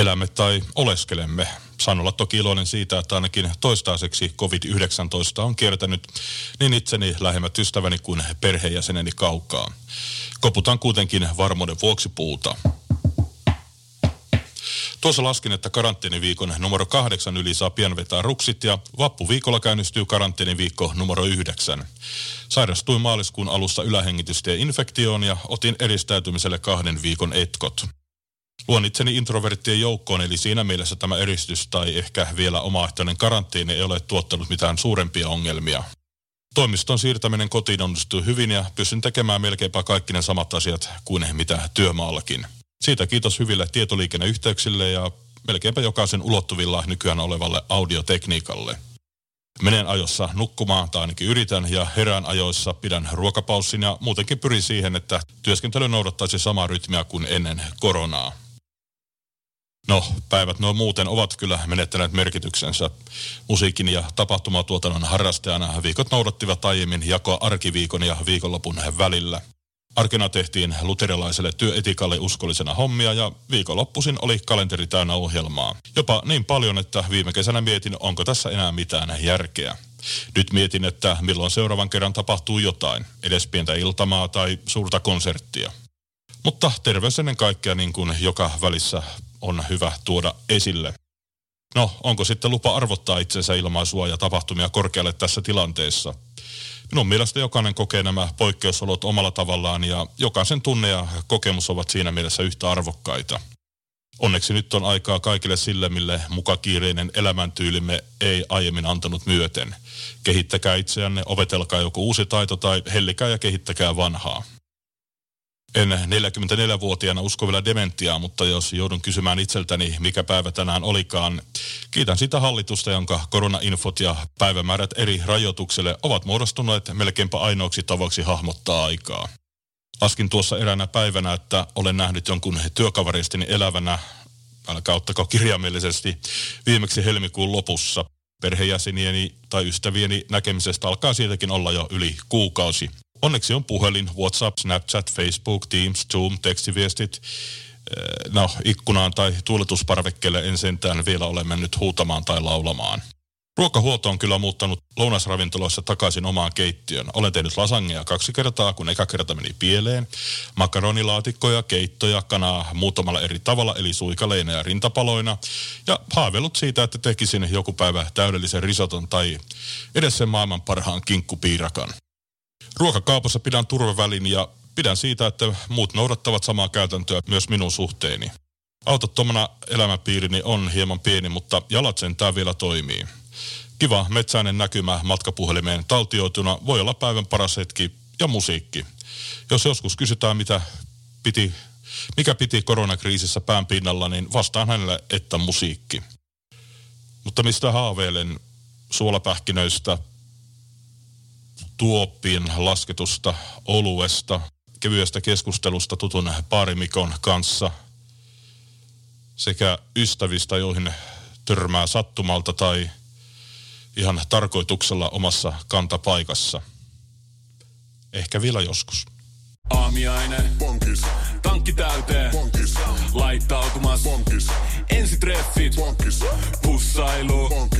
Elämme tai oleskelemme. Saan olla toki iloinen siitä, että ainakin toistaiseksi COVID-19 on kiertänyt niin itseni lähemmät ystäväni kuin perheenjäseneni kaukaa. Koputan kuitenkin varmuuden vuoksi puuta. Tuossa laskin, että karanteeniviikon numero kahdeksan yli saa pian vetää ruksit ja vappuviikolla käynnistyy karanteeniviikko numero yhdeksän. Sairastuin maaliskuun alussa ylähengitystieinfektioon ja otin eristäytymiselle kahden viikon etkot. Luon itseni introverttien joukkoon, eli siinä mielessä tämä eristys tai ehkä vielä omaehtoinen karanteeni ei ole tuottanut mitään suurempia ongelmia. Toimiston siirtäminen kotiin onnistui hyvin ja pystyn tekemään melkeinpä kaikki ne samat asiat kuin mitä työmaallakin. Siitä kiitos hyville tietoliikenneyhteyksille ja melkeinpä jokaisen ulottuvilla nykyään olevalle audiotekniikalle. Menen ajossa nukkumaan, tai ainakin yritän, ja herään ajoissa pidän ruokapaussin ja muutenkin pyrin siihen, että työskentely noudattaisi samaa rytmiä kuin ennen koronaa. No, päivät no muuten ovat kyllä menettäneet merkityksensä. Musiikin ja tapahtumatuotannon harrastajana viikot noudattivat aiemmin jakoa arkiviikon ja viikonlopun välillä. Arkena tehtiin luterilaiselle työetikalle uskollisena hommia ja viikonloppuisin oli kalenteri täynnä ohjelmaa. Jopa niin paljon, että viime kesänä mietin, onko tässä enää mitään järkeä. Nyt mietin, että milloin seuraavan kerran tapahtuu jotain, edes pientä iltamaa tai suurta konserttia. Mutta terveys ennen kaikkea niin kuin joka välissä on hyvä tuoda esille. No, onko sitten lupa arvottaa itsensä ilmaisua ja tapahtumia korkealle tässä tilanteessa? Minun mielestä jokainen kokee nämä poikkeusolot omalla tavallaan ja jokaisen tunne ja kokemus ovat siinä mielessä yhtä arvokkaita. Onneksi nyt on aikaa kaikille sille, mille mukakiireinen elämäntyylimme ei aiemmin antanut myöten. Kehittäkää itseänne, opetelkaa joku uusi taito tai hellikää ja kehittäkää vanhaa. En 44-vuotiaana usko vielä dementiaa, mutta jos joudun kysymään itseltäni, mikä päivä tänään olikaan, kiitän sitä hallitusta, jonka koronainfot ja päivämäärät eri rajoitukselle ovat muodostuneet melkeinpä ainoaksi tavaksi hahmottaa aikaa. Laskin tuossa eräänä päivänä, että olen nähnyt jonkun työkaveristini elävänä, älkää ottako kirjaimellisesti, viimeksi helmikuun lopussa. Perhejäsenieni tai ystävieni näkemisestä alkaa siitäkin olla jo yli kuukausi. Onneksi on puhelin, WhatsApp, Snapchat, Facebook, Teams, Zoom, tekstiviestit. No, ikkunaan tai tuuletusparvekkeelle en sentään vielä ole mennyt huutamaan tai laulamaan. Ruokahuolto on kyllä muuttanut lounasravintoloissa takaisin omaan keittiön. Olen tehnyt lasagneja kaksi kertaa, kun eka kerta meni pieleen. Makaronilaatikkoja, keittoja, kanaa muutamalla eri tavalla, eli suikaleina ja rintapaloina. Ja haaveillut siitä, että tekisin joku päivä täydellisen risoton tai edes sen maailman parhaan kinkkupiirakan. Ruokakaupassa pidän turvavälin ja pidän siitä, että muut noudattavat samaa käytäntöä myös minun suhteeni. Autottomana elämäpiirini on hieman pieni, mutta jalat sentään vielä toimii. Kiva metsäinen näkymä matkapuhelimeen taltioituna voi olla päivän paras hetki ja musiikki. Jos joskus kysytään, mitä piti, mikä piti koronakriisissä pään pinnalla, niin vastaan hänelle, että musiikki. Mutta mistä haaveilen suolapähkinöistä, tuoppiin lasketusta oluesta, kevyestä keskustelusta tutun paarimikon kanssa sekä ystävistä, joihin törmää sattumalta tai ihan tarkoituksella omassa kantapaikassa. Ehkä vielä joskus. Aamiainen. Bonkis. Tankki täyteen. Bonkis. Laittautumas. Bonkis. Ensitreffit. Bonkis. Pussailu. Bonkis.